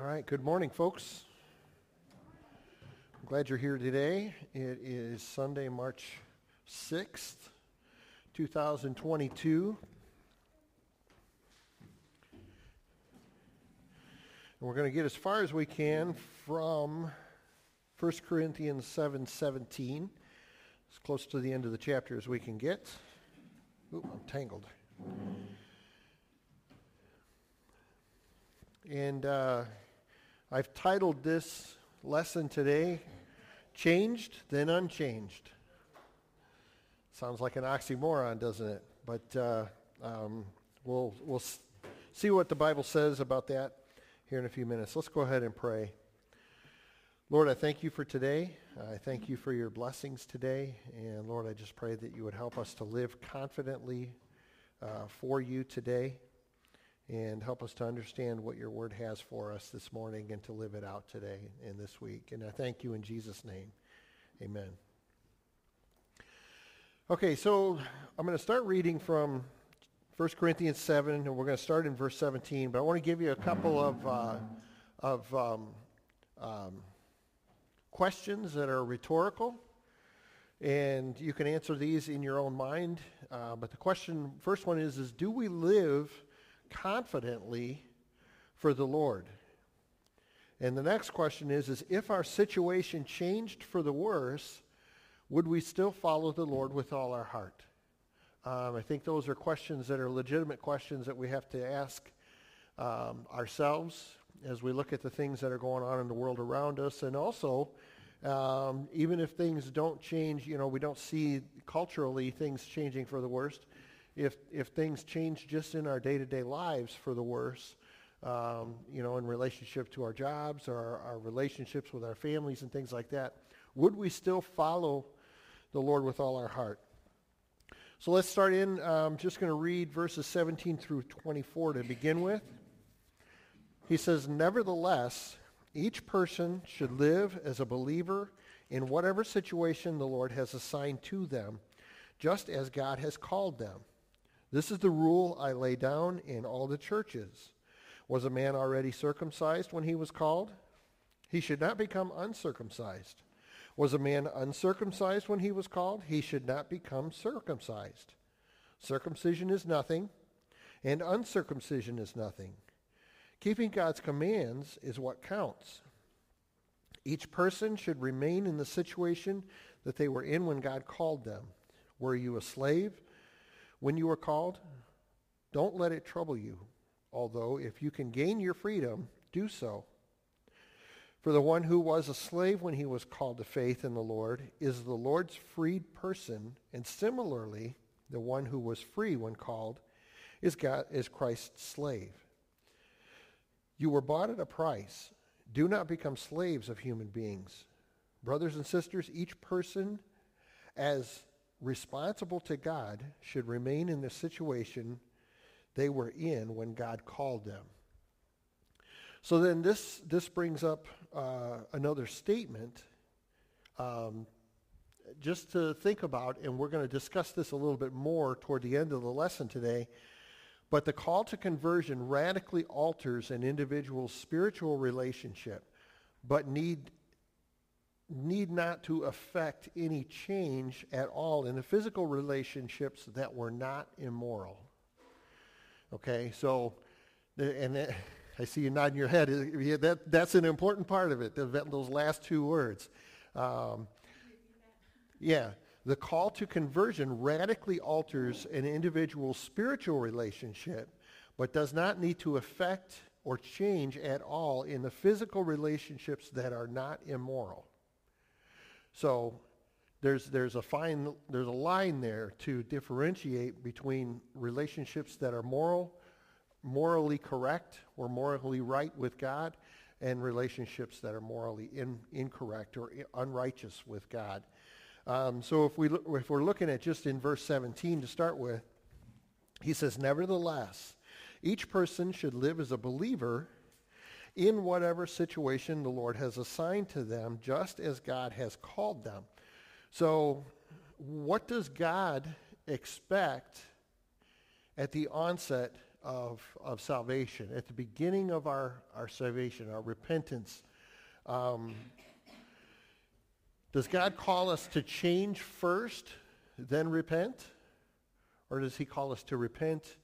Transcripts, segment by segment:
All right, good morning, folks. I'm glad you're here today. It is Sunday, March 6th, 2022. And we're going to get as far as we can from 1 Corinthians 7 17, as close to the end of the chapter as we can get. Oop, I'm tangled. And uh, I've titled this lesson today, Changed Then Unchanged. Sounds like an oxymoron, doesn't it? But uh, um, we'll, we'll see what the Bible says about that here in a few minutes. Let's go ahead and pray. Lord, I thank you for today. I thank you for your blessings today. And Lord, I just pray that you would help us to live confidently uh, for you today and help us to understand what your word has for us this morning and to live it out today and this week. And I thank you in Jesus' name. Amen. Okay, so I'm going to start reading from 1 Corinthians 7, and we're going to start in verse 17. But I want to give you a couple of, uh, of um, um, questions that are rhetorical. And you can answer these in your own mind. Uh, but the question, first one is, is do we live confidently for the Lord. And the next question is, is if our situation changed for the worse, would we still follow the Lord with all our heart? Um, I think those are questions that are legitimate questions that we have to ask um, ourselves as we look at the things that are going on in the world around us. And also, um, even if things don't change, you know, we don't see culturally things changing for the worst if, if things change just in our day-to-day lives for the worse, um, you know, in relationship to our jobs or our, our, relationships with our families and things like that, would we still follow the Lord with all our heart? So let's start in. I'm just going to read verses 17 through 24 to begin with. He says, Nevertheless, each person should live as a believer in whatever situation the Lord has assigned to them, just as God has called them. This is the rule I lay down in all the churches. Was a man already circumcised when he was called? He should not become uncircumcised. Was a man uncircumcised when he was called? He should not become circumcised. Circumcision is nothing, and uncircumcision is nothing. Keeping God's commands is what counts. Each person should remain in the situation that they were in when God called them. Were you a slave? When you are called? Don't let it trouble you, although if you can gain your freedom, do so. For the one who was a slave when he was called to faith in the Lord is the Lord's freed person, and similarly, the one who was free when called is, God, is Christ's slave. You were bought at a price. Do not become slaves of human beings. Brothers and sisters, each person as responsible to God should remain in the situation they were in when God called them. So then this, this brings up uh, another statement um, just to think about, and we're going to discuss this a little bit more toward the end of the lesson today. But the call to conversion radically alters an individual's spiritual relationship, but need need not to affect any change at all in the physical relationships that were not immoral. Okay, so, and I see you nodding your head. That, that's an important part of it, those last two words. Um, yeah, the call to conversion radically alters an individual's spiritual relationship, but does not need to affect or change at all in the physical relationships that are not immoral. So there's, there's, a fine, there's a line there to differentiate between relationships that are moral, morally correct or morally right with God and relationships that are morally in, incorrect or unrighteous with God. Um, so if, we, if we're looking at just in verse 17 to start with, he says, Nevertheless, each person should live as a believer in whatever situation the Lord has assigned to them, just as God has called them. So, what does God expect at the onset of, of salvation, at the beginning of our, our salvation, our repentance. Um, does God call us to change first, then repent? Or does he call us to repent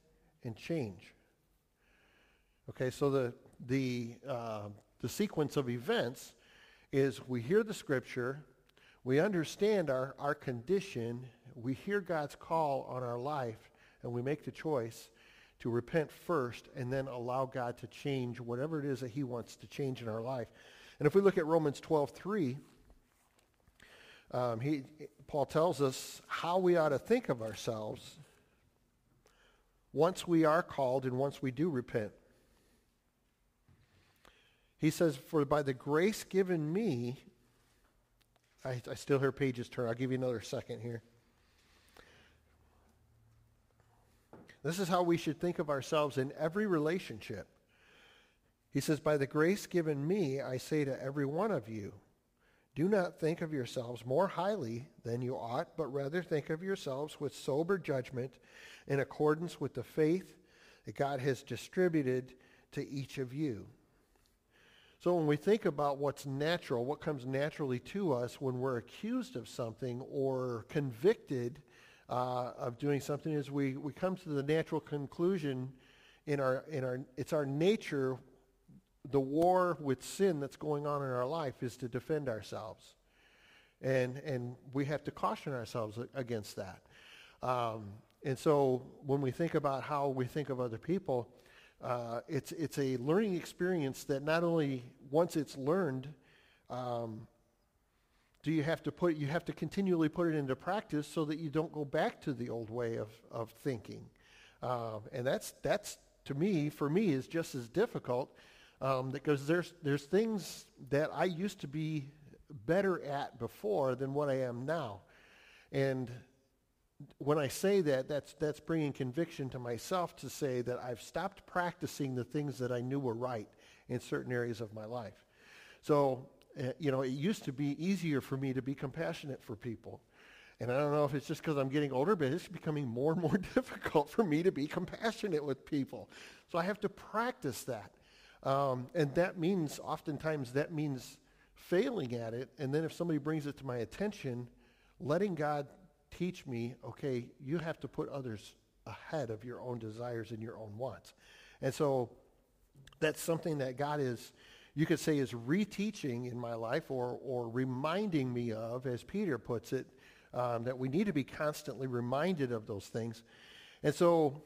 and change? Okay, so the, the, uh, the sequence of events is we hear the scripture, we understand our, our condition, we hear God's call on our life, and we make the choice to repent first and then allow God to change whatever it is that he wants to change in our life. And if we look at Romans 12, 3, um, he, Paul tells us how we ought to think of ourselves once we are called and once we do repent. He says, For by the grace given me, I, I still hear pages turn. I'll give you another second here. This is how we should think of ourselves in every relationship. He says, By the grace given me, I say to every one of you, do not think of yourselves more highly than you ought, but rather think of yourselves with sober judgment in accordance with the faith that God has distributed to each of you. So when we think about what's natural, what comes naturally to us when we're accused of something or convicted uh, of doing something, is we, we come to the natural conclusion in our, in our, it's our nature the war with sin that's going on in our life is to defend ourselves. And, and we have to caution ourselves against that. Um, and so when we think about how we think of other people, uh, it's, it's a learning experience that not only once it's learned, um, do you have to put, you have to continually put it into practice so that you don't go back to the old way of, of thinking. Uh, and that's, that's, to me, for me, is just as difficult um, because there's, there's things that I used to be better at before than what I am now. And when I say that, that's, that's bringing conviction to myself to say that I've stopped practicing the things that I knew were right in certain areas of my life. So, uh, you know, it used to be easier for me to be compassionate for people. And I don't know if it's just because I'm getting older, but it's becoming more and more difficult for me to be compassionate with people. So I have to practice that. Um, and that means, oftentimes, that means failing at it. And then if somebody brings it to my attention, letting God teach me, okay, you have to put others ahead of your own desires and your own wants. And so that's something that God is, you could say, is reteaching in my life or, or reminding me of, as Peter puts it, um, that we need to be constantly reminded of those things. And so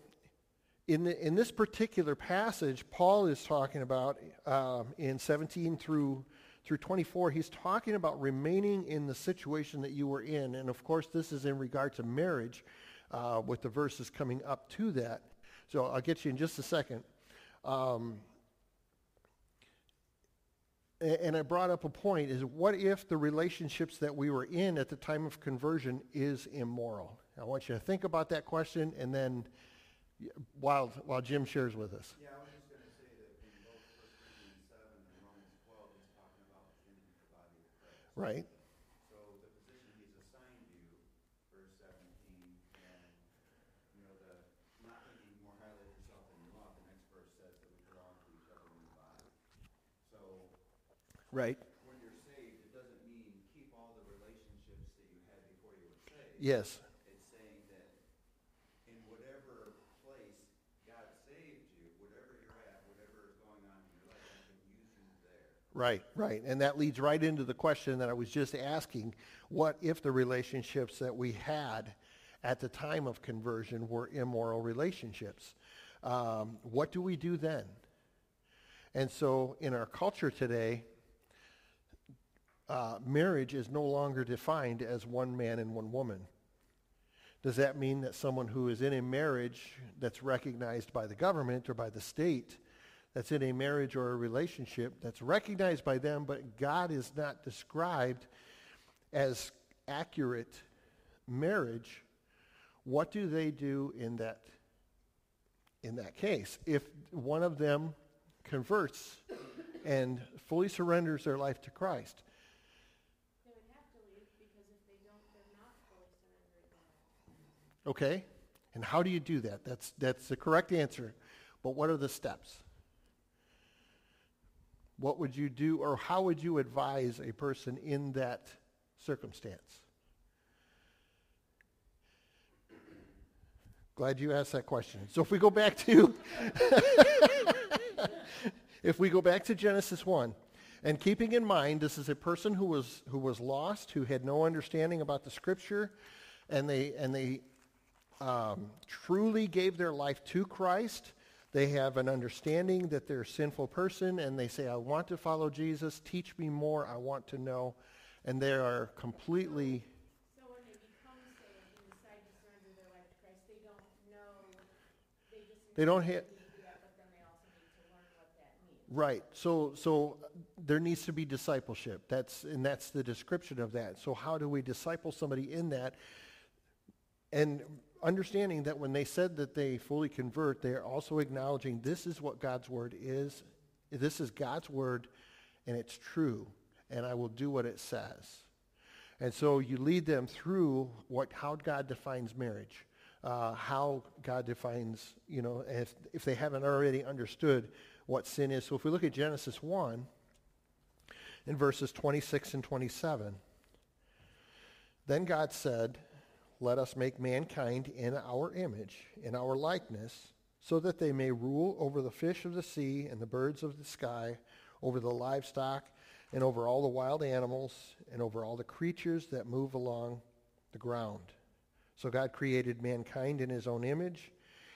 in, the, in this particular passage, Paul is talking about um, in 17 through, through 24, he's talking about remaining in the situation that you were in. And of course, this is in regard to marriage, uh, with the verses coming up to that. So I'll get you in just a second. Um, and I brought up a point is what if the relationships that we were in at the time of conversion is immoral? I want you to think about that question and then while, while Jim shares with us. Yeah, I was just going to say that in both 1 Corinthians 7 and Romans 12, he's talking about the body of Christ. Right. So the position he's assigned you, verse 17, and, you know, the not thinking more highly of yourself than you ought, the next verse says that we belong to each other in the body. So Right. when you're saved, it doesn't mean keep all the relationships that you had before you were saved. Yes. It's saying that in whatever place God saved you, whatever you're at, whatever is going on in your life, He can use you there. Right, right. And that leads right into the question that I was just asking. What if the relationships that we had at the time of conversion were immoral relationships? Um, what do we do then? And so in our culture today, uh, marriage is no longer defined as one man and one woman. Does that mean that someone who is in a marriage that's recognized by the government or by the state, that's in a marriage or a relationship that's recognized by them, but God is not described as accurate marriage, what do they do in that, in that case? If one of them converts and fully surrenders their life to Christ, They would have to leave because if they don't, they're not fully surrendered. Okay? And how do you do that? That's, that's the correct answer. But what are the steps? What would you do, or how would you advise a person in that circumstance? Glad you asked that question. So if we go back to if we go back to Genesis 1, and keeping in mind this is a person who was who was lost, who had no understanding about the scripture, and they and they um, truly gave their life to Christ. They have an understanding that they're a sinful person, and they say, "I want to follow Jesus. Teach me more. I want to know." And they are completely So when they become saved and decide to surrender their life to Christ, they don't know, they just. They don't know ha- they need that, but then they also need to learn what that means. Right. So so there needs to be discipleship. That's and that's the description of that. So how do we disciple somebody in that? And understanding that when they said that they fully convert, they're also acknowledging this is what God's word is. This is God's word and it's true and I will do what it says. And so you lead them through what how God defines marriage, uh, how God defines, you know, if, if they haven't already understood what sin is. So if we look at Genesis 1, in verses 26 and 27, then God said, let us make mankind in our image, in our likeness, so that they may rule over the fish of the sea and the birds of the sky, over the livestock, and over all the wild animals, and over all the creatures that move along the ground. So God created mankind in his own image.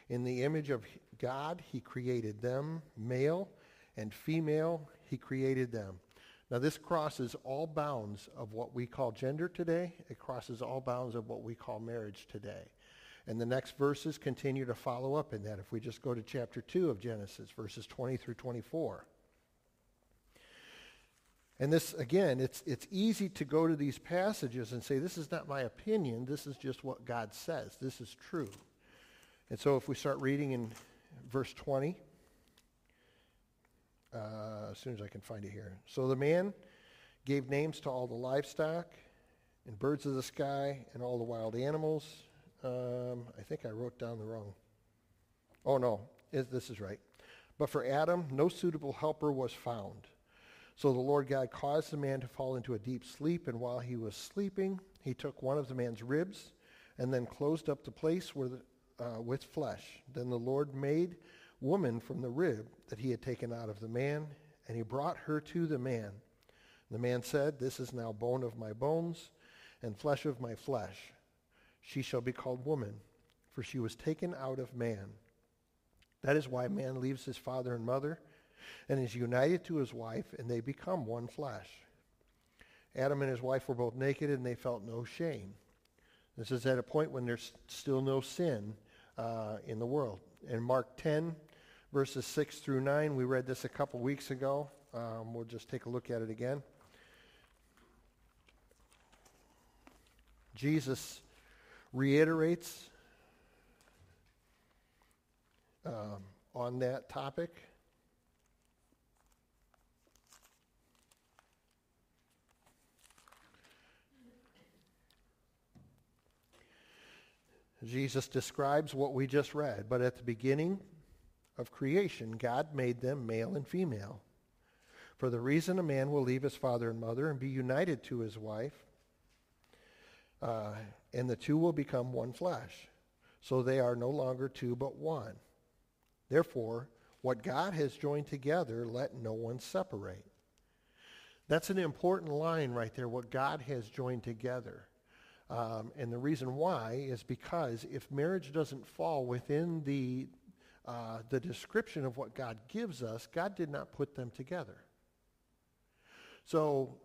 In the image of God, he created them, male and female, he created them. Now, this crosses all bounds of what we call gender today. It crosses all bounds of what we call marriage today. And the next verses continue to follow up in that. If we just go to chapter 2 of Genesis, verses 20 through 24. And this, again, it's, it's easy to go to these passages and say, this is not my opinion. This is just what God says. This is true. And so if we start reading in verse 20, uh, as soon as I can find it here. So the man gave names to all the livestock and birds of the sky and all the wild animals. Um, I think I wrote down the wrong. Oh, no, it, this is right. But for Adam, no suitable helper was found. So the Lord God caused the man to fall into a deep sleep, and while he was sleeping, he took one of the man's ribs and then closed up the place the, uh, with flesh. Then the Lord made woman from the rib that he had taken out of the man, and he brought her to the man. The man said, This is now bone of my bones and flesh of my flesh. She shall be called woman, for she was taken out of man. That is why man leaves his father and mother and is united to his wife, and they become one flesh. Adam and his wife were both naked, and they felt no shame. This is at a point when there's still no sin uh, in the world. In Mark 10, verses 6 through 9, we read this a couple weeks ago. Um, we'll just take a look at it again. Jesus reiterates um, on that topic. Jesus describes what we just read, but at the beginning of creation, God made them male and female. For the reason a man will leave his father and mother and be united to his wife, uh, and the two will become one flesh. So they are no longer two but one. Therefore, what God has joined together, let no one separate. That's an important line right there, what God has joined together. Um, and the reason why is because if marriage doesn't fall within the, uh, the description of what God gives us, God did not put them together. So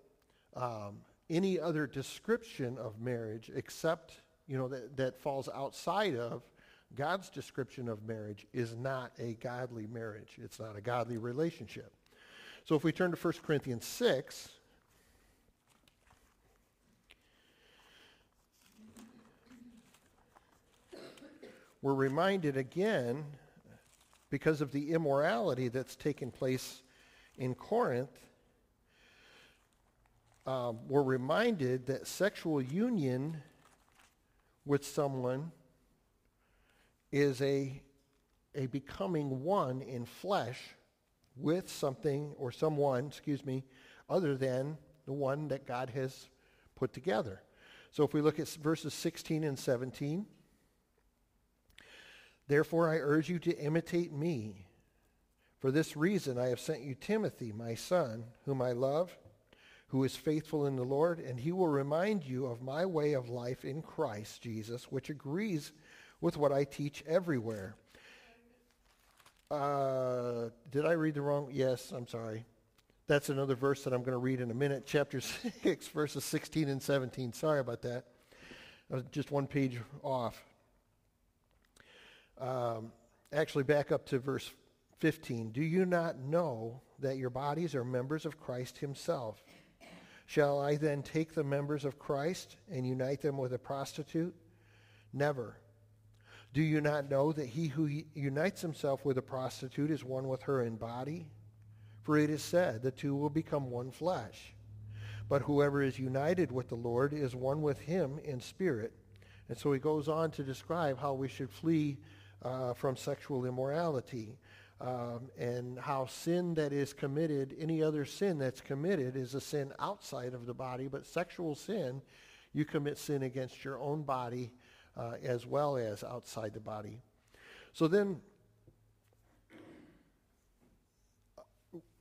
um, any other description of marriage except, you know, that, that falls outside of God's description of marriage is not a godly marriage. It's not a godly relationship. So if we turn to 1 Corinthians 6, we're reminded again, because of the immorality that's taken place in Corinth, um, we're reminded that sexual union with someone is a, a becoming one in flesh with something or someone, excuse me, other than the one that God has put together. So if we look at verses 16 and 17, therefore I urge you to imitate me. For this reason I have sent you Timothy, my son, whom I love, who is faithful in the Lord, and he will remind you of my way of life in Christ Jesus, which agrees with what I teach everywhere. Uh, did I read the wrong? Yes, I'm sorry. That's another verse that I'm going to read in a minute, chapter 6, verses 16 and 17. Sorry about that. Just one page off. Um, actually, back up to verse 15. Do you not know that your bodies are members of Christ himself? Shall I then take the members of Christ and unite them with a prostitute? Never. Do you not know that he who unites himself with a prostitute is one with her in body? For it is said, the two will become one flesh. But whoever is united with the Lord is one with him in spirit. And so he goes on to describe how we should flee uh, from sexual immorality um, and how sin that is committed, any other sin that's committed is a sin outside of the body, but sexual sin, you commit sin against your own body uh, as well as outside the body. So then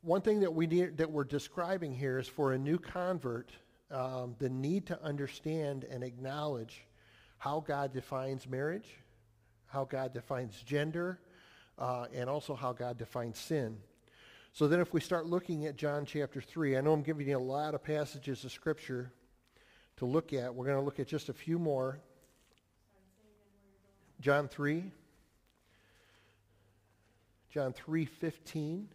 one thing that we need, that we're describing here is for a new convert, um, the need to understand and acknowledge how God defines marriage, how God defines gender, uh, and also how God defines sin. So then if we start looking at John chapter 3, I know I'm giving you a lot of passages of Scripture to look at. We're going to look at just a few more. John 3. John 3:15.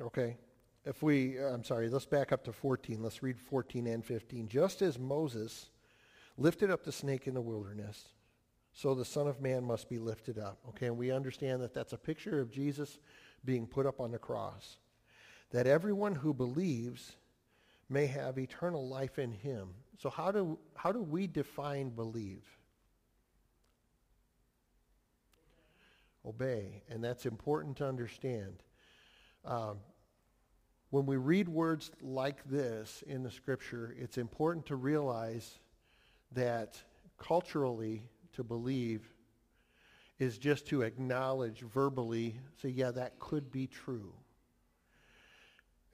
Okay. If we, uh, I'm sorry, let's back up to 14. Let's read 14 and 15. Just as Moses lifted up the snake in the wilderness, so the Son of Man must be lifted up. Okay, and we understand that that's a picture of Jesus being put up on the cross. That everyone who believes may have eternal life in him. So how do, how do we define believe? Obey. And that's important to understand. Um, when we read words like this in the scripture, it's important to realize that culturally to believe is just to acknowledge verbally, say, yeah, that could be true.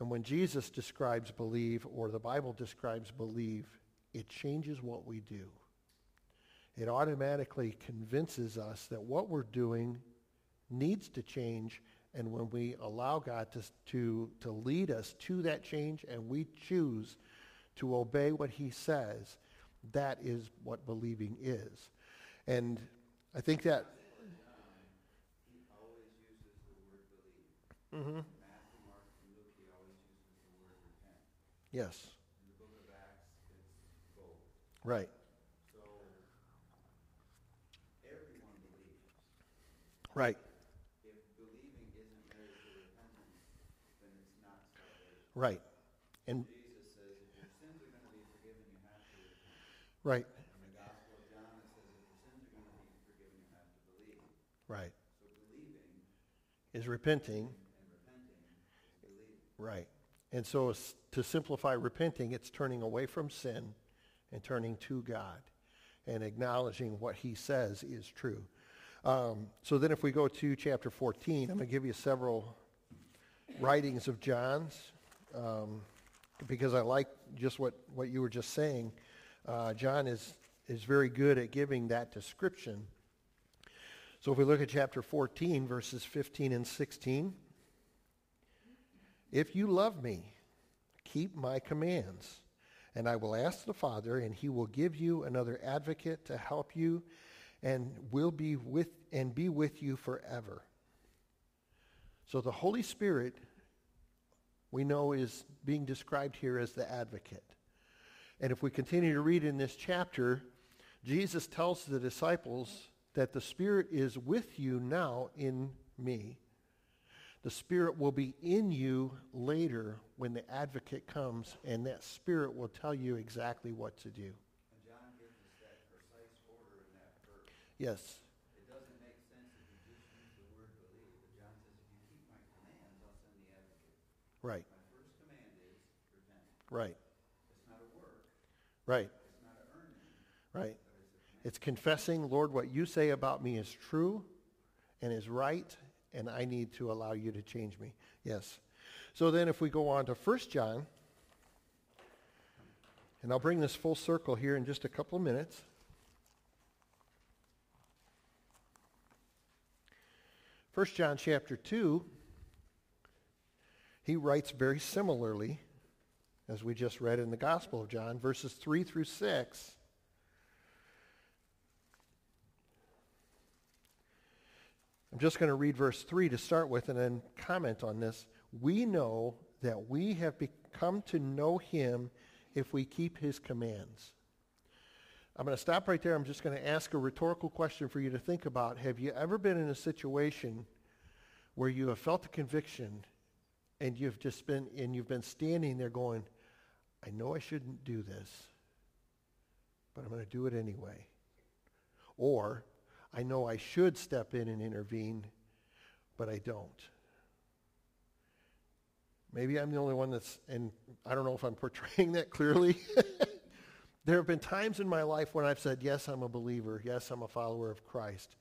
And when Jesus describes believe or the Bible describes believe, it changes what we do. It automatically convinces us that what we're doing needs to change and when we allow God to, to, to lead us to that change and we choose to obey what he says, that is what believing is. And I think that... He always uses the word believe. Mm-hmm. Matthew, Mark, and Luke, he always uses the word repent. Yes, In the book of Acts, right, So everyone believes. right, have to believe. right. So believing Is repenting, and repenting is right. And so to simplify repenting, it's turning away from sin and turning to God and acknowledging what he says is true. Um, so then if we go to chapter 14, I'm going to give you several writings of John's um, because I like just what, what you were just saying. Uh, John is, is very good at giving that description. So if we look at chapter 14, verses 15 and 16, if you love me, keep my commands, and I will ask the Father, and he will give you another advocate to help you and will be with and be with you forever. So the Holy Spirit we know is being described here as the advocate. And if we continue to read in this chapter, Jesus tells the disciples that the Spirit is with you now in me. The Spirit will be in you later when the advocate comes, and that Spirit will tell you exactly what to do. And John gives us that precise order in that verse. Yes, It doesn't make sense if you just use the word believe, but John says, if you keep my commands, I'll send the advocate. Right, My first command is repent. right, It's not a work, right, it's not an earning, right. it's. Confessing, Lord, what you say about me is true and is right, and I need to allow you to change me. Yes. So then if we go on to 1 John, and I'll bring this full circle here in just a couple of minutes. First John chapter 2, he writes very similarly, as we just read in the Gospel of John, verses 3 through 6. I'm just going to read verse 3 to start with and then comment on this. We know that we have become to know him if we keep his commands. I'm going to stop right there. I'm just going to ask a rhetorical question for you to think about. Have you ever been in a situation where you have felt a conviction and you've just been and you've been standing there going, I know I shouldn't do this, but I'm going to do it anyway. Or I know I should step in and intervene, but I don't. Maybe I'm the only one that's, and I don't know if I'm portraying that clearly. there have been times in my life when I've said, yes, I'm a believer. Yes, I'm a follower of Christ.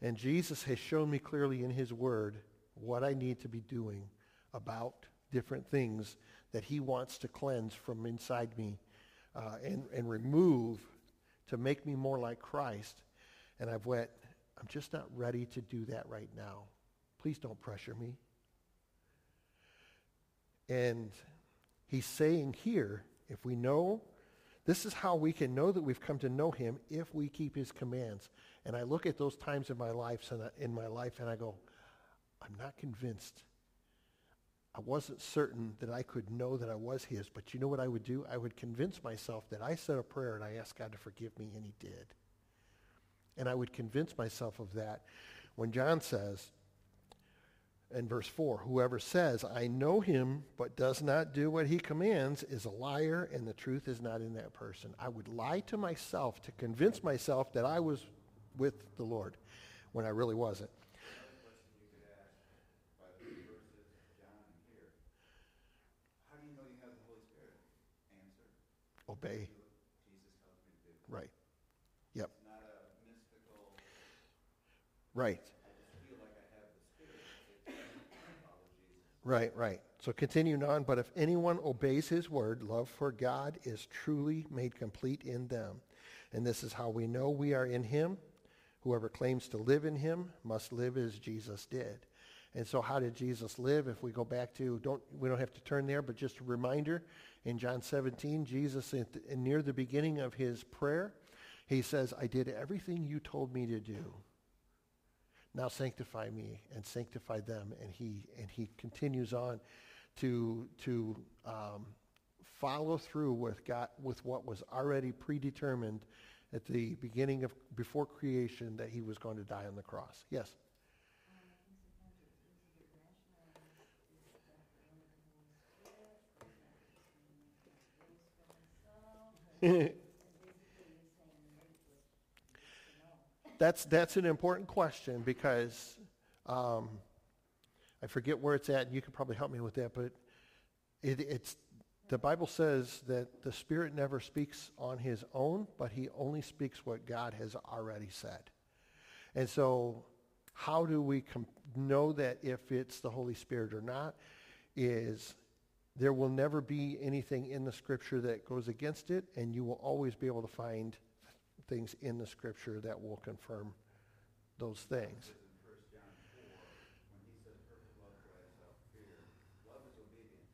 And Jesus has shown me clearly in his word what I need to be doing about different things that he wants to cleanse from inside me uh, and, and remove to make me more like Christ. And I've went, I'm just not ready to do that right now. Please don't pressure me. And he's saying here, if we know, this is how we can know that we've come to know him if we keep his commands. And I look at those times in my life in my life and I go, I'm not convinced. I wasn't certain that I could know that I was his, but you know what I would do? I would convince myself that I said a prayer and I asked God to forgive me, and he did. And I would convince myself of that when John says in verse 4, whoever says, I know him, but does not do what he commands is a liar, and the truth is not in that person. I would lie to myself to convince myself that I was with the Lord when I really wasn't. Another question you could ask by the verses of John here. How do you know you have the Holy Spirit? Answer. Obey. Right. Yep. Mystical, Right. Like. Right, right. So continuing on, but if anyone obeys his word, love for God is truly made complete in them. And this is how we know we are in him. Whoever claims to live in him must live as Jesus did. And so how did Jesus live? If we go back to, don't, we don't have to turn there, but just a reminder, in John 17, Jesus, in, near the beginning of his prayer, he says, I did everything you told me to do. Now sanctify me and sanctify them. And he and he continues on to to um, follow through with God with what was already predetermined at the beginning of before creation that he was going to die on the cross. Yes that's that's an important question because um, I forget where it's at. and You could probably help me with that, but it, it's the Bible says that the Spirit never speaks on His own, but He only speaks what God has already said. And so, how do we com- know that if it's the Holy Spirit or not? Is there will never be anything in the Scripture that goes against it, and you will always be able to find things in the Scripture that will confirm those things. Says in First John four, when he says perfect love drives out fear, love is obedience.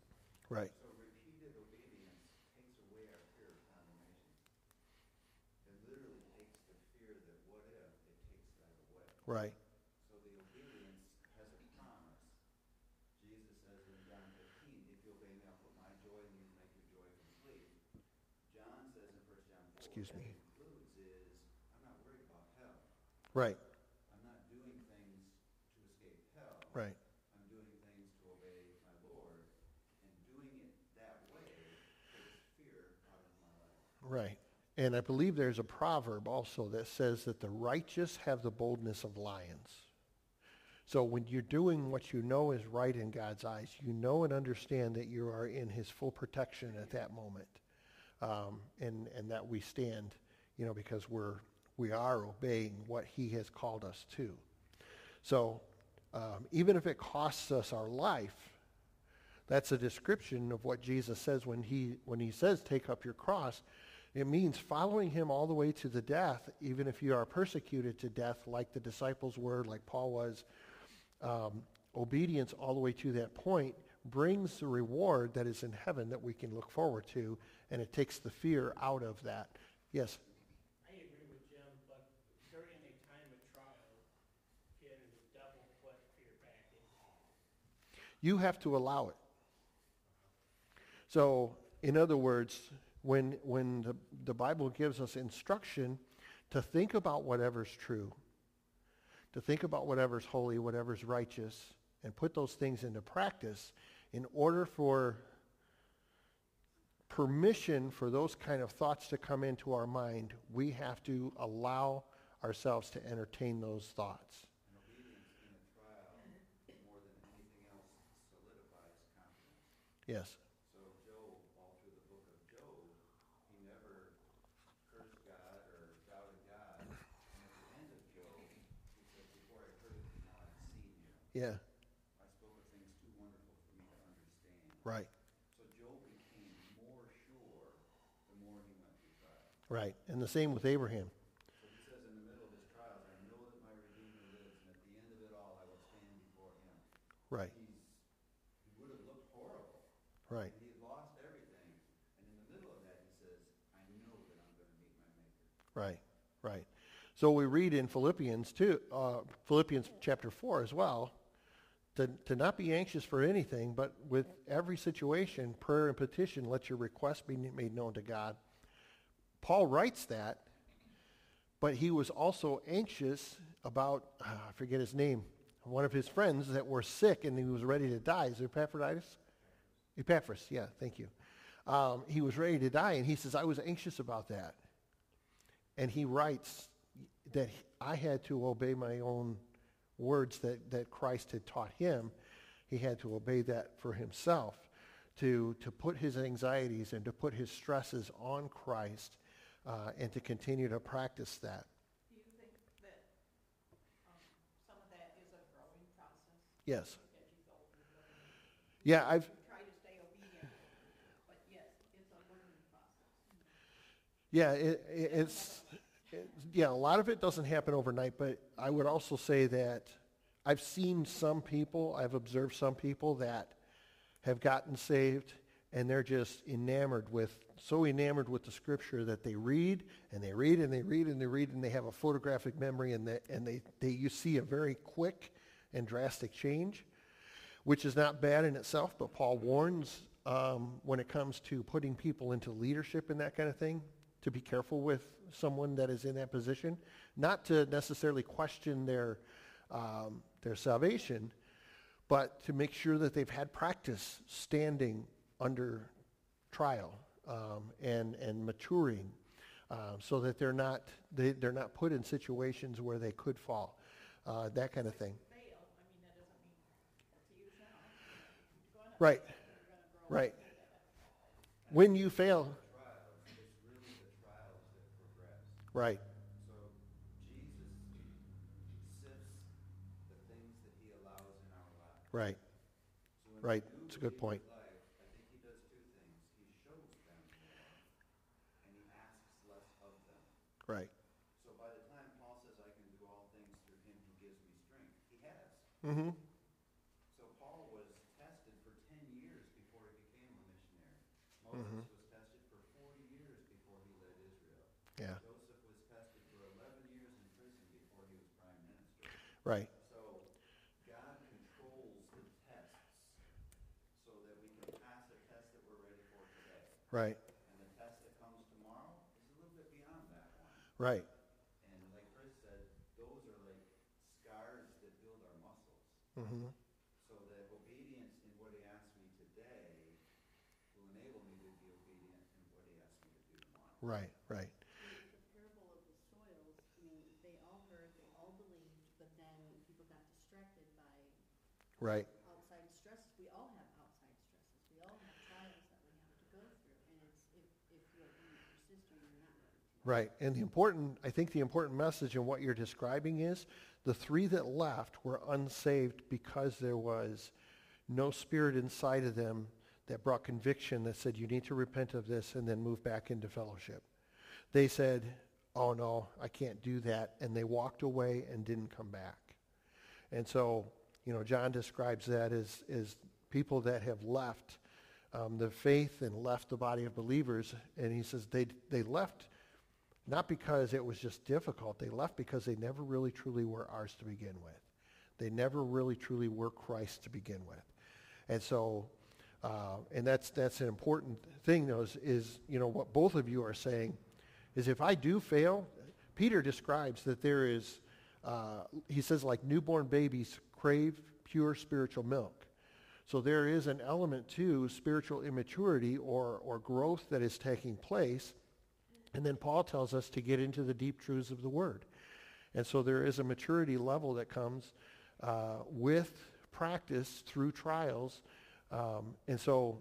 Right. So repeated obedience takes away our fear of condemnation. It literally takes the fear that what if, it takes that away. Right. So the obedience has a promise. Jesus says in John fifteen, if you obey me, I'll put my joy in you and make your joy complete. John says in First John four, Excuse me. that includes is Right, I'm not doing things to escape hell. right. I'm doing things to obey my Lord, and doing it that way takes fear out of my life. Right. And I believe there's a proverb also that says that the righteous have the boldness of lions. So when you're doing what you know is right in God's eyes, you know and understand that you are in his full protection at that moment. Um, and, and that we stand, you know, because we're, we are obeying what he has called us to. So um, even if it costs us our life, that's a description of what Jesus says when he, when he says, take up your cross. It means following him all the way to the death, even if you are persecuted to death like the disciples were, like Paul was. Um, obedience all the way to that point brings the reward that is in heaven that we can look forward to, and it takes the fear out of that. Yes? I agree with Jim, but during a time of trial, can the devil put fear back in? You have to allow it. So, in other words, when, when the, the Bible gives us instruction to think about whatever's true, to think about whatever's holy, whatever's righteous, and put those things into practice in order for permission for those kind of thoughts to come into our mind, we have to allow ourselves to entertain those thoughts. And obedience in a trial, more than anything else, solidifies confidence. Yes. So Job, all through the book of Job, he never cursed God or doubted God. And at the end of Job, he said, before I heard it, now I've seen you. Yeah. I spoke of things too wonderful for me to understand. Right. All, I will stand before him. Right. He's, he would have looked horrible. Right. And he lost everything. And in the middle of that, he says, I know that I'm going to meet my Maker. Right, right. So we read in Philippians 2, uh, Philippians chapter 4 as well, to, to not be anxious for anything, but with every situation, prayer and petition, let your requests be made known to God. Paul writes that, but he was also anxious about, uh, I forget his name, one of his friends that were sick and he was ready to die. Is it Epaphroditus? Epaphras, yeah, thank you. Um, he was ready to die, and he says, I was anxious about that. And he writes that I had to obey my own words that, that Christ had taught him. He had to obey that for himself, to, to put his anxieties and to put his stresses on Christ uh, and to continue to practice that. Do you think that um, some of that is a growing process Yes. as you go through? Yeah, I've, try to stay obedient, but yes, it's a learning process. Yeah, it, it, it's, it, yeah, a lot of it doesn't happen overnight, but I would also say that I've seen some people, I've observed some people that have gotten saved and they're just enamored with, so enamored with the scripture that they read and they read and they read and they read and they have a photographic memory and they, and they, they, you see a very quick and drastic change, which is not bad in itself, but Paul warns um, when it comes to putting people into leadership and that kind of thing, to be careful with someone that is in that position, not to necessarily question their, um, their salvation, but to make sure that they've had practice standing under trial um, and, and maturing um, so that they're not, they, they're not put in situations where they could fall, uh, that kind of thing. Right, right. When you fail, right, So Jesus sifts the things that he allows in our lives. right, right. It's a good point. believer's life, I think he does two things. He shows them more, and he asks less of them. Right. So by the time Paul says, I can do all things through him who gives me strength, he has. Mm-hmm. So Paul was tested for ten years before he became a missionary. Moses was tested for forty years before he led Israel. Yeah, Joseph was tested for eleven years in prison before he was prime minister. right, So Right. And like Chris said, those are like scars that build our muscles. Mm-hmm. So that obedience in what he asked me today will enable me to be obedient in what he asked me to do tomorrow. Right. Right. And the important, I think the important message in what you're describing is the three that left were unsaved because there was no spirit inside of them that brought conviction that said, you need to repent of this and then move back into fellowship. They said, oh no, I can't do that. And they walked away and didn't come back. And so, you know, John describes that as, as people that have left um, the faith and left the body of believers. And he says they, they left not because it was just difficult. They left because they never really truly were ours to begin with. They never really truly were Christ to begin with. And so, uh, and that's, that's an important thing, though, is, is, you know, what both of you are saying is if I do fail, Peter describes that there is, uh, he says, like newborn babies crave pure spiritual milk. So there is an element to spiritual immaturity or, or growth that is taking place. And then Paul tells us to get into the deep truths of the Word. And so there is a maturity level that comes uh, with practice through trials. Um, and so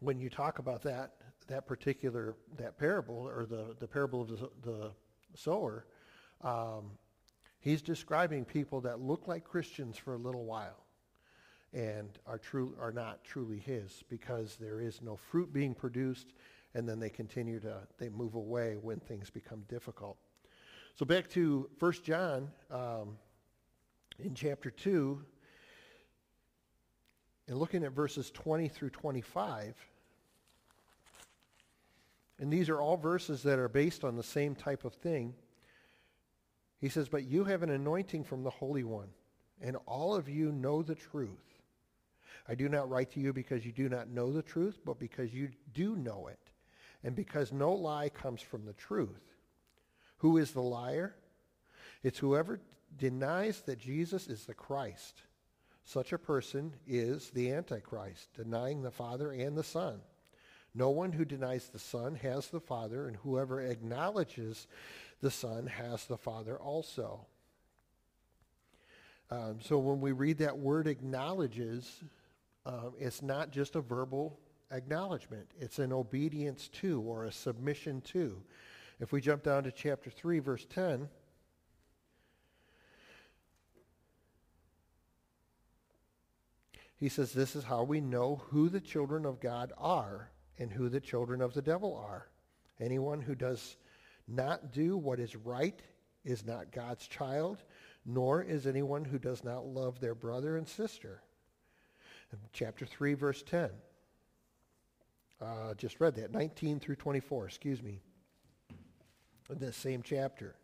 when you talk about that, that particular, that parable, or the, the parable of the, the sower, um, he's describing people that look like Christians for a little while and are, true, are not truly his because there is no fruit being produced and then they continue to, they move away when things become difficult. So back to 1 John um, in chapter 2, and looking at verses 20 through 25, and these are all verses that are based on the same type of thing. He says, But you have an anointing from the Holy One, and all of you know the truth. I do not write to you because you do not know the truth, but because you do know it, and because no lie comes from the truth. Who is the liar? It's whoever denies that Jesus is the Christ. Such a person is the Antichrist, denying the Father and the Son. No one who denies the Son has the Father, and whoever acknowledges the Son has the Father also. Um, so when we read that word acknowledges, um, it's not just a verbal acknowledgement. It's an obedience to or a submission to. If we jump down to chapter 3, verse 10, he says, This is how we know who the children of God are and who the children of the devil are. Anyone who does not do what is right is not God's child, nor is anyone who does not love their brother and sister. Chapter 3, verse 10. Uh, just read that, 19 through 24, excuse me, this same chapter.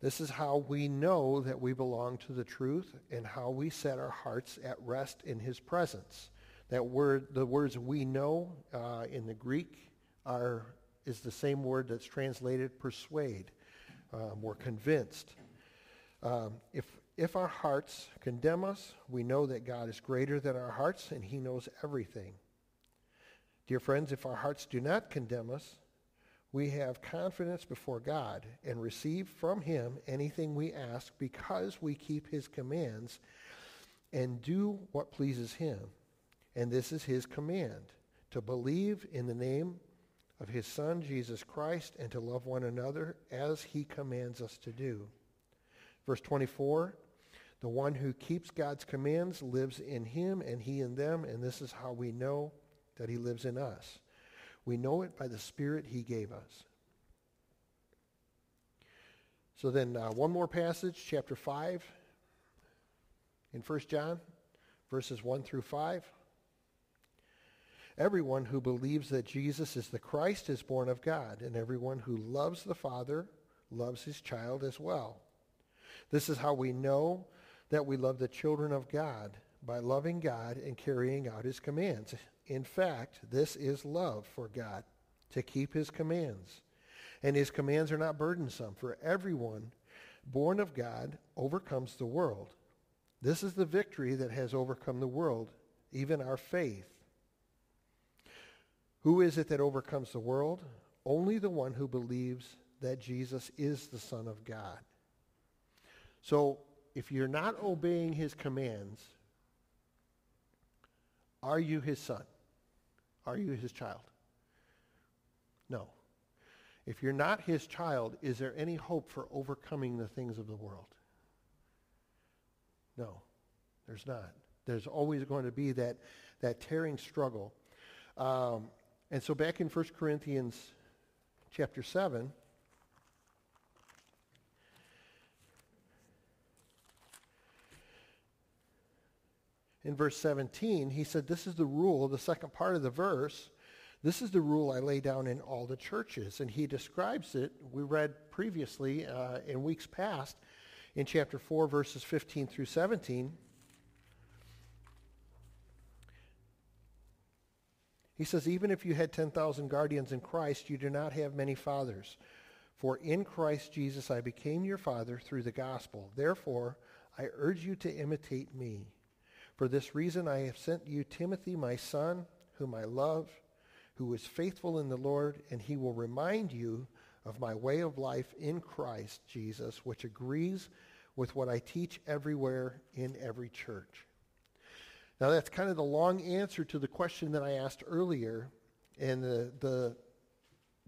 This is how we know that we belong to the truth and how we set our hearts at rest in his presence. That word, the words we know uh, in the Greek are, is the same word that's translated persuade. Um, we're convinced. Um, if, if our hearts condemn us, we know that God is greater than our hearts and he knows everything. Dear friends, if our hearts do not condemn us, we have confidence before God and receive from him anything we ask because we keep his commands and do what pleases him. And this is his command, to believe in the name of his Son, Jesus Christ, and to love one another as he commands us to do. Verse 24, the one who keeps God's commands lives in him and he in them, and this is how we know that he lives in us. We know it by the Spirit he gave us. So then uh, one more passage, chapter 5 in 1 John, verses 1 through 5. Everyone who believes that Jesus is the Christ is born of God, and everyone who loves the Father loves his child as well. This is how we know that we love the children of God, by loving God and carrying out his commands. In fact, this is love for God, to keep his commands. And his commands are not burdensome, for everyone born of God overcomes the world. This is the victory that has overcome the world, even our faith. Who is it that overcomes the world? Only the one who believes that Jesus is the Son of God. So if you're not obeying his commands, are you his son? Are you his child? No. If you're not his child, is there any hope for overcoming the things of the world? No, there's not. There's always going to be that, that tearing struggle. Um, and so back in 1 Corinthians chapter 7, in verse 17, he said, this is the rule, the second part of the verse, this is the rule I lay down in all the churches. And he describes it, we read previously uh, in weeks past, in chapter 4, verses 15 through 17. He says, even if you had 10,000 guardians in Christ, you do not have many fathers. For in Christ Jesus I became your father through the gospel. Therefore, I urge you to imitate me. For this reason I have sent you Timothy, my son, whom I love, who is faithful in the Lord, and he will remind you of my way of life in Christ Jesus, which agrees with what I teach everywhere in every church. Now that's kind of the long answer to the question that I asked earlier, and the the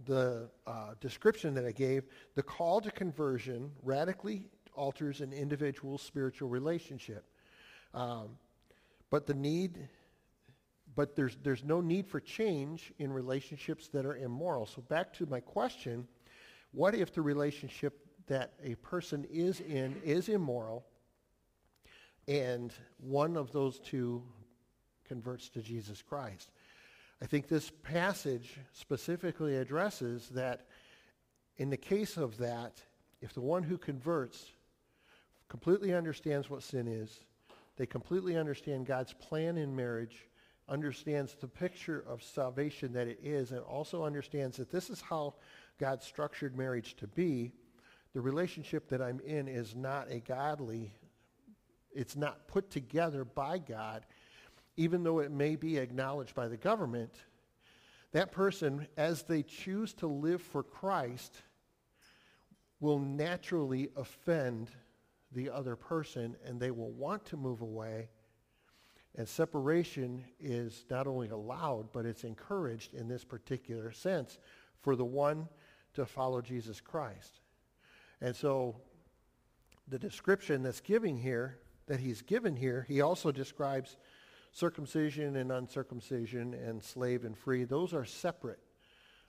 the uh, description that I gave. The call to conversion radically alters an individual's spiritual relationship. Um, but the need, but there's, there's no need for change in relationships that are immoral. So back to my question, what if the relationship that a person is in is immoral and one of those two converts to Jesus Christ? I think this passage specifically addresses that in the case of that, if the one who converts completely understands what sin is, they completely understand God's plan in marriage, understands the picture of salvation that it is, and also understands that this is how God structured marriage to be. The relationship that I'm in is not a godly, it's not put together by God, even though it may be acknowledged by the government. That person, as they choose to live for Christ, will naturally offend the other person and they will want to move away. And separation is not only allowed, but it's encouraged in this particular sense for the one to follow Jesus Christ. And so the description that's giving here, that he's given here, he also describes circumcision and uncircumcision and slave and free. Those are separate.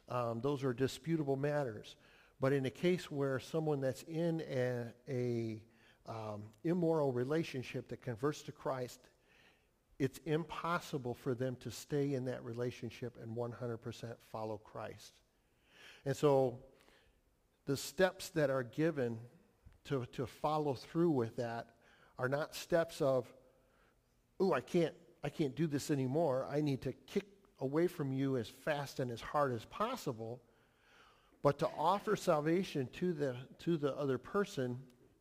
Um, those are disputable matters. But in a case where someone that's in a, a um, immoral relationship that converts to Christ, it's impossible for them to stay in that relationship and 100% follow Christ. And so the steps that are given to, to follow through with that are not steps of, oh, I can't, I can't do this anymore. I need to kick away from you as fast and as hard as possible. But to offer salvation to the, to the other person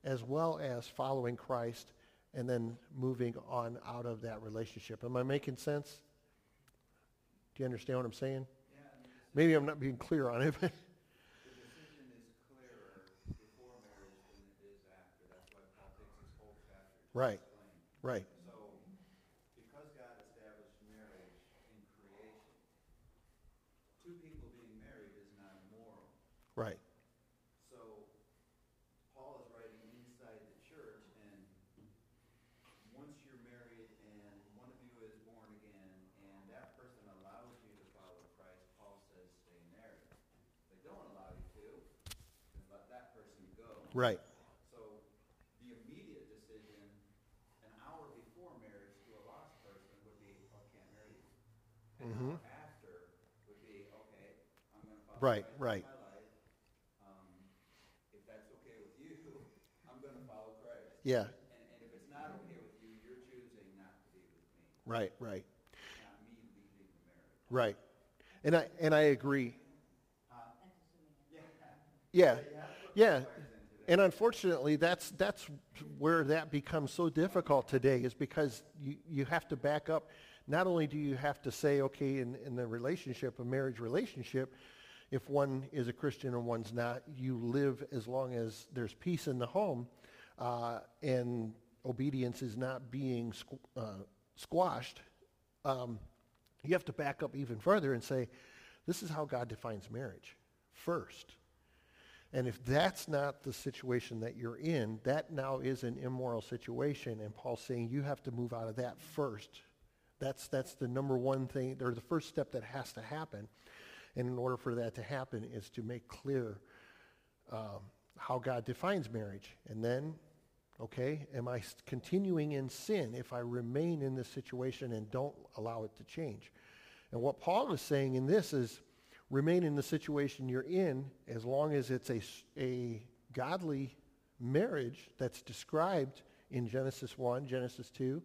as well as following Christ and then moving on out of that relationship. Am I making sense? Do you understand what I'm saying? Yeah, I mean, the Maybe I'm not being clear on it, but the decision is clearer before marriage than it is after. That's why Paul takes this whole chapter to Right. right, So, because God established marriage in creation, two people being married is not immoral. right, So, Paul is writing inside the church, and once you're married and one of you is born again, and that person allows you to follow Christ, Paul says stay married. If they don't allow you to, then let that person go. Right, So, the immediate decision, an hour before marriage to a lost person would be, oh, I can't marry you. An Mhm. hour after would be, okay, I'm gonna Right, Christ right. my. Um, if that's okay with you, I'm gonna follow Christ. yeah, And, and if it's not okay with you, you're choosing not to be with me, right, right, not me leaving the marriage. right. And I, and I agree. Huh? That's assuming it's- Yeah, You have to put yeah, Christ into that. And unfortunately, that's, that's where that becomes so difficult today is because you, you have to back up. Not only do you have to say, okay, in, in the relationship, a marriage relationship, if one is a Christian and one's not, you live as long as there's peace in the home uh, and obedience is not being squ- uh, squashed. Um, you have to back up even further and say, this is how God defines marriage first. And if that's not the situation that you're in, that now is an immoral situation. And Paul's saying you have to move out of that first. That's, that's the number one thing, or the first step that has to happen. And in order for that to happen is to make clear um, how God defines marriage. And then, okay, am I continuing in sin if I remain in this situation and don't allow it to change? And what Paul is saying in this is, remain in the situation you're in as long as it's a, a godly marriage that's described in Genesis 1, Genesis 2.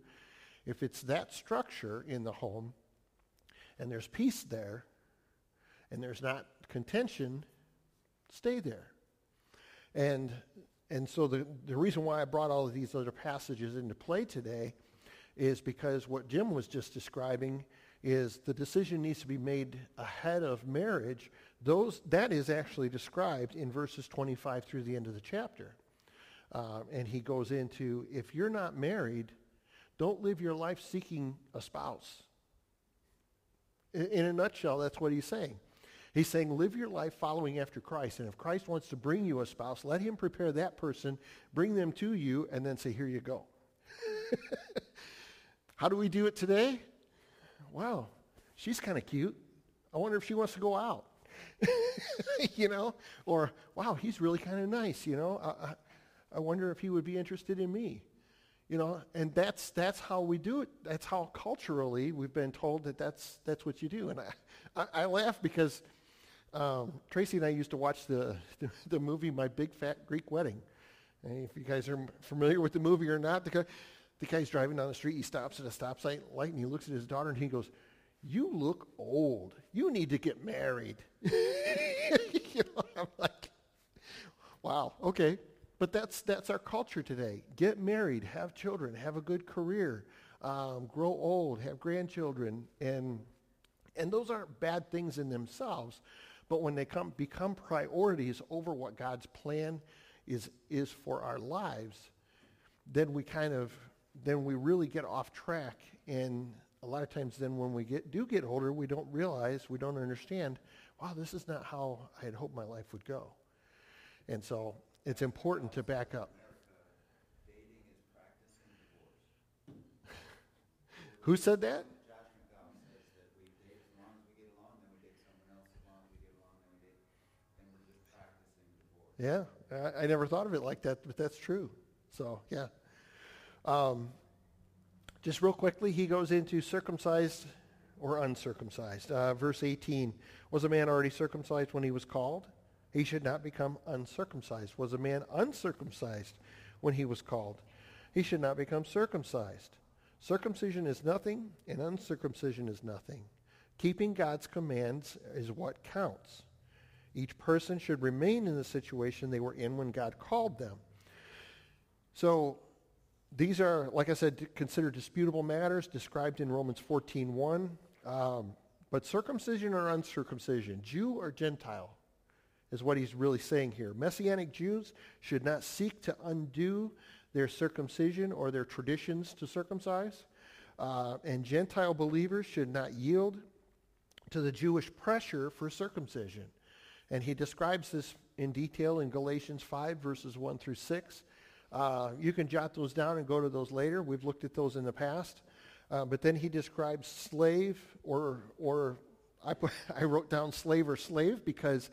If it's that structure in the home and there's peace there and there's not contention, stay there. And, and so the, the reason why I brought all of these other passages into play today is because what Jim was just describing is the decision needs to be made ahead of marriage. Those, that is actually described in verses 25 through the end of the chapter. Uh, and he goes into, if you're not married, don't live your life seeking a spouse. In, in a nutshell, that's what he's saying. He's saying, live your life following after Christ. And if Christ wants to bring you a spouse, let him prepare that person, bring them to you, and then say, here you go. How do we do it today? Wow, she's kind of cute. I wonder if she wants to go out. you know? Or, wow, he's really kind of nice, you know? I, I, I, wonder if he would be interested in me. You know, and that's, that's how we do it. That's how culturally we've been told that that's, that's what you do. And I, I, I laugh because um, Tracy and I used to watch the, the, the, movie My Big Fat Greek Wedding. And if you guys are familiar with the movie or not, the, the guy's driving down the street. He stops at a stop sign light and he looks at his daughter and he goes, you look old. You need to get married. you know, I'm like, wow, okay. But that's, that's our culture today. Get married, have children, have a good career, um, grow old, have grandchildren. And, and those aren't bad things in themselves. But when they come, become priorities over what God's plan is, is for our lives, then we kind of then we really get off track. And a lot of times then when we get, do get older, we don't realize, we don't understand, wow, this is not how I had hoped my life would go. And so it's important to back up. Who said that? Yeah, I, I never thought of it like that, but that's true. So, yeah. Um, just real quickly, he goes into circumcised or uncircumcised. Uh, verse 18, was a man already circumcised when he was called? He should not become uncircumcised. Was a man uncircumcised when he was called? He should not become circumcised. Circumcision is nothing, and uncircumcision is nothing. Keeping God's commands is what counts. Each person should remain in the situation they were in when God called them. So these are, like I said, considered disputable matters described in Romans 14.1. Um, but circumcision or uncircumcision, Jew or Gentile, is what he's really saying here. Messianic Jews should not seek to undo their circumcision or their traditions to circumcise. Uh, and Gentile believers should not yield to the Jewish pressure for circumcision. And he describes this in detail in Galatians 5, verses 1 through 6. Uh, you can jot those down and go to those later. We've looked at those in the past. Uh, but then he describes slave or, or I, put, I wrote down slave or slave because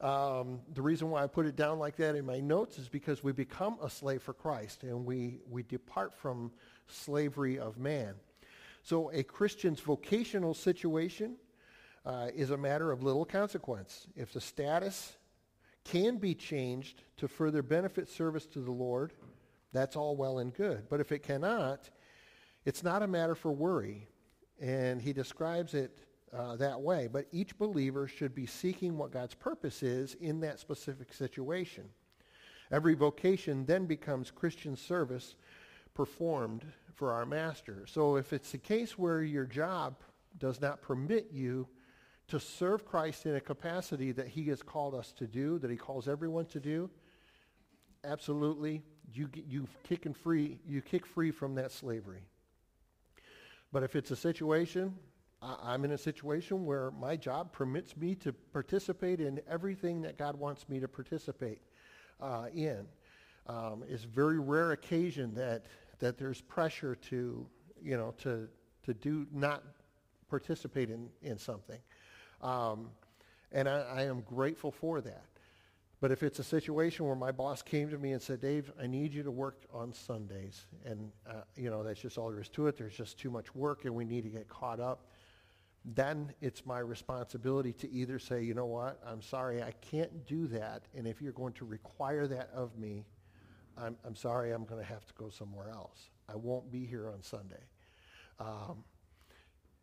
um, the reason why I put it down like that in my notes is because we become a slave for Christ and we, we depart from slavery of man. So a Christian's vocational situation uh, is a matter of little consequence. If the status can be changed to further benefit service to the Lord, that's all well and good. But if it cannot, it's not a matter for worry. And he describes it uh, that way. But each believer should be seeking what God's purpose is in that specific situation. Every vocation then becomes Christian service performed for our master. So if it's the case where your job does not permit you to serve Christ in a capacity that he has called us to do, that he calls everyone to do, absolutely, you, you kick and free, you kick free from that slavery. But if it's a situation, I, I'm in a situation where my job permits me to participate in everything that God wants me to participate uh, in. Um, it's very rare occasion that, that there's pressure to, you know, to, to do, not participate in, in something. Um, and I, I am grateful for that. But if it's a situation where my boss came to me and said, Dave, I need you to work on Sundays, and, uh, you know, that's just all there is to it, there's just too much work and we need to get caught up, then it's my responsibility to either say, you know what, I'm sorry, I can't do that, and if you're going to require that of me, I'm, I'm sorry, I'm going to have to go somewhere else. I won't be here on Sunday. Um,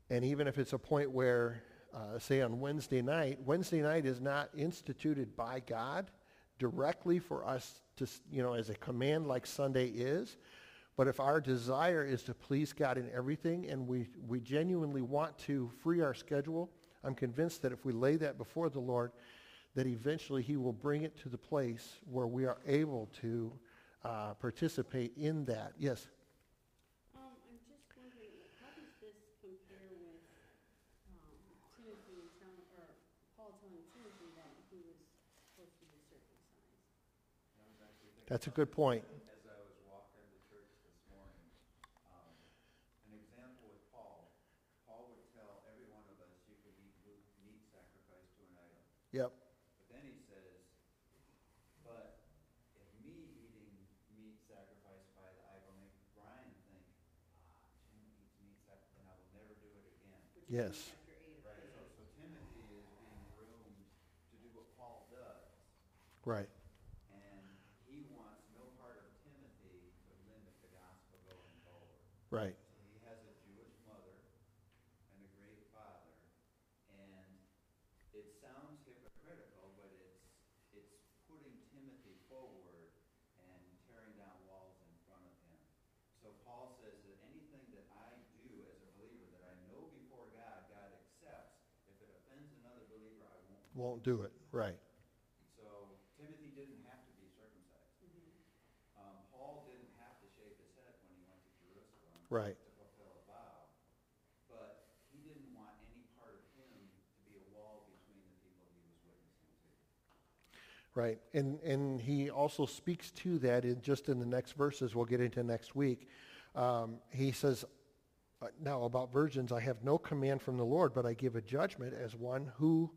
and even if it's a point where, uh, say on Wednesday night, Wednesday night is not instituted by God directly for us to, you know, as a command like Sunday is. But if our desire is to please God in everything and we, we genuinely want to free our schedule, I'm convinced that if we lay that before the Lord, that eventually he will bring it to the place where we are able to uh, participate in that. Yes? Um, I'm just wondering, how does this compare with, um, Timothy and telling, or Paul telling Timothy that he was supposed to be circumcised? I was actually thinking That's a good point. As I was walking to church this morning, um, an example with Paul, Paul would tell every one of us, you can eat meat meat sacrificed to an idol. Yep. But then he says, but if me eating meat sacrificed by the idol makes Brian think, ah, Jim eats meat sac, then I will never do it again. which is in Yes. chapter eight of Right, so, Hebrews. so Timothy is being groomed to do what Paul does. Right. And he wants no part of Timothy to limit the gospel going forward. Right. So he has a Jewish mother and a Greek father, and it sounds hypocritical, but it's, it's putting Timothy forward and tearing down walls in front of him. So Paul says that anything that I do as a believer that I know before God, God accepts, if it offends another believer, I won't. Won't do it. Right. So Timothy didn't have to be circumcised. Um, Paul didn't have to shave his head when he went to Jerusalem. Right. To fulfill a vow. But he didn't want any part of him to be a wall between the people he was witnessing to. Right. And, and he also speaks to that in just in the next verses we'll get into next week. Um, he says, uh, now about virgins, I have no command from the Lord, but I give a judgment as one who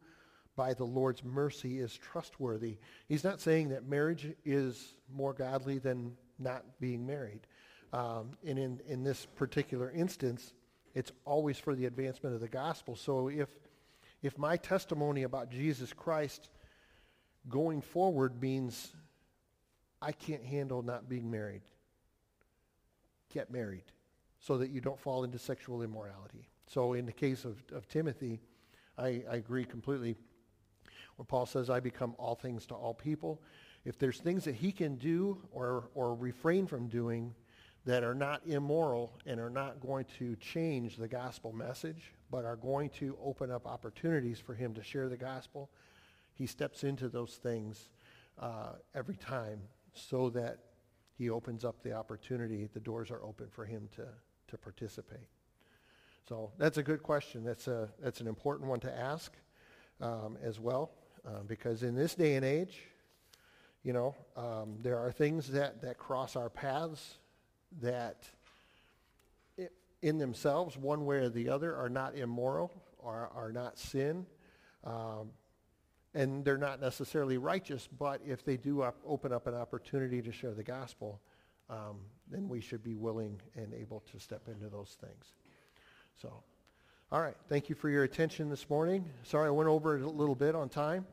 by the Lord's mercy is trustworthy. He's not saying that marriage is more godly than not being married. Um, and in, in this particular instance, it's always for the advancement of the gospel. So if, if my testimony about Jesus Christ going forward means I can't handle not being married. Get married so that you don't fall into sexual immorality. So in the case of, of Timothy, I, I agree completely when Paul says, I become all things to all people. If there's things that he can do or, or refrain from doing that are not immoral and are not going to change the gospel message, but are going to open up opportunities for him to share the gospel, he steps into those things uh, every time so that he opens up the opportunity, the doors are open for him to, to participate. So that's a good question. That's, a, that's an important one to ask um, as well, uh, because in this day and age, you know, um, there are things that, that cross our paths that in themselves, one way or the other, are not immoral or are not sin. Um, and they're not necessarily righteous, but if they do op- open up an opportunity to share the gospel, um, then we should be willing and able to step into those things. So, all right. Thank you for your attention this morning. Sorry I went over a little bit on time.